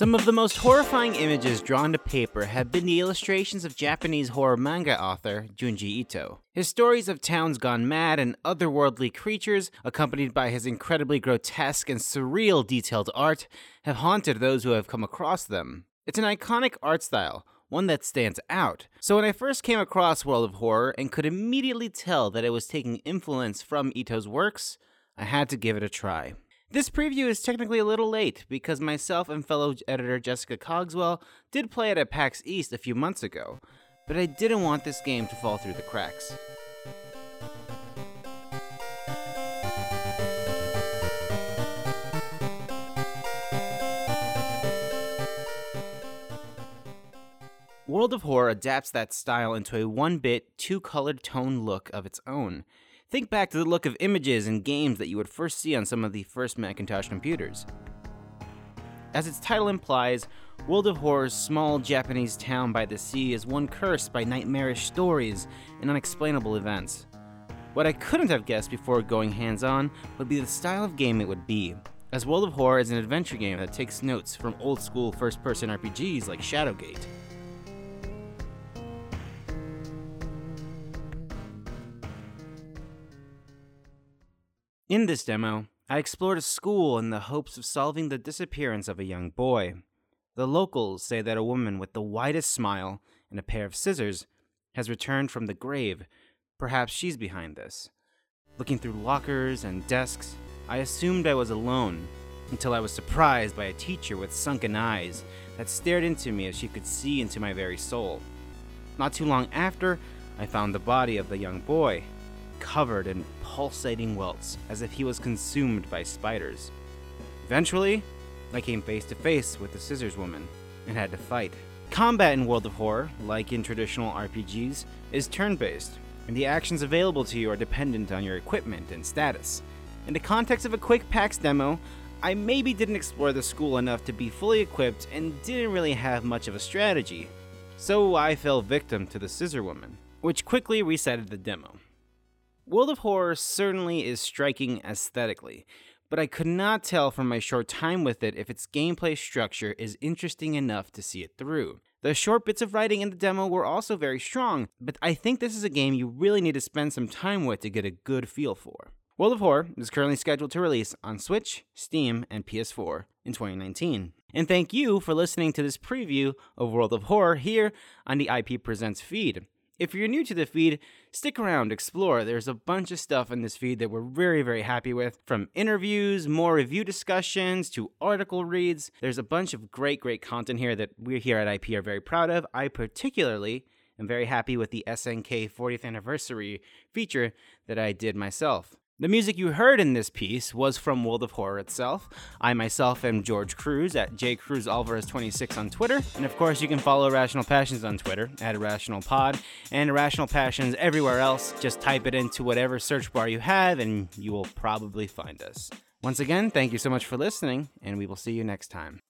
Some of the most horrifying images drawn to paper have been the illustrations of Japanese horror manga author Junji Ito. His stories of towns gone mad and otherworldly creatures, accompanied by his incredibly grotesque and surreal detailed art, have haunted those who have come across them. It's an iconic art style, one that stands out. So when I first came across World of Horror and could immediately tell that it was taking influence from Ito's works, I had to give it a try. This preview is technically a little late because myself and fellow editor Jessica Cogswell did play it at PAX East a few months ago, but I didn't want this game to fall through the cracks. World of Horror adapts that style into a one bit, two colored tone look of its own. Think back to the look of images and games that you would first see on some of the first Macintosh computers. As its title implies, World of Horror's small Japanese town by the sea is one cursed by nightmarish stories and unexplainable events. What I couldn't have guessed before going hands on would be the style of game it would be, as World of Horror is an adventure game that takes notes from old school first person RPGs like Shadowgate. In this demo, I explored a school in the hopes of solving the disappearance of a young boy. The locals say that a woman with the widest smile and a pair of scissors has returned from the grave. Perhaps she's behind this. Looking through lockers and desks, I assumed I was alone until I was surprised by a teacher with sunken eyes that stared into me as she could see into my very soul. Not too long after, I found the body of the young boy, covered in pulsating welts as if he was consumed by spiders. Eventually, I came face to face with the Scissors Woman and had to fight. Combat in World of Horror, like in traditional RPGs, is turn based, and the actions available to you are dependent on your equipment and status. In the context of a quick PAX demo, I maybe didn't explore the school enough to be fully equipped and didn't really have much of a strategy. So I fell victim to the Scissor Woman, which quickly resetted the demo. World of Horror certainly is striking aesthetically, but I could not tell from my short time with it if its gameplay structure is interesting enough to see it through. The short bits of writing in the demo were also very strong, but I think this is a game you really need to spend some time with to get a good feel for. World of Horror is currently scheduled to release on Switch, Steam, and PS4 in 2019. And thank you for listening to this preview of World of Horror here on the IP Presents feed. If you're new to the feed, stick around, explore. There's a bunch of stuff in this feed that we're very, very happy with. From interviews, more review discussions, to article reads. There's a bunch of great, great content here that we here at IP are very proud of. I particularly am very happy with the SNK 40th anniversary feature that I did myself. The music you heard in this piece was from World of Horror itself. I myself am George Cruz at jcruzalvarez26 on Twitter. And of course, you can follow Irrational Passions on Twitter at Irrational Pod and Irrational Passions everywhere else. Just type it into whatever search bar you have and you will probably find us. Once again, thank you so much for listening, and we will see you next time.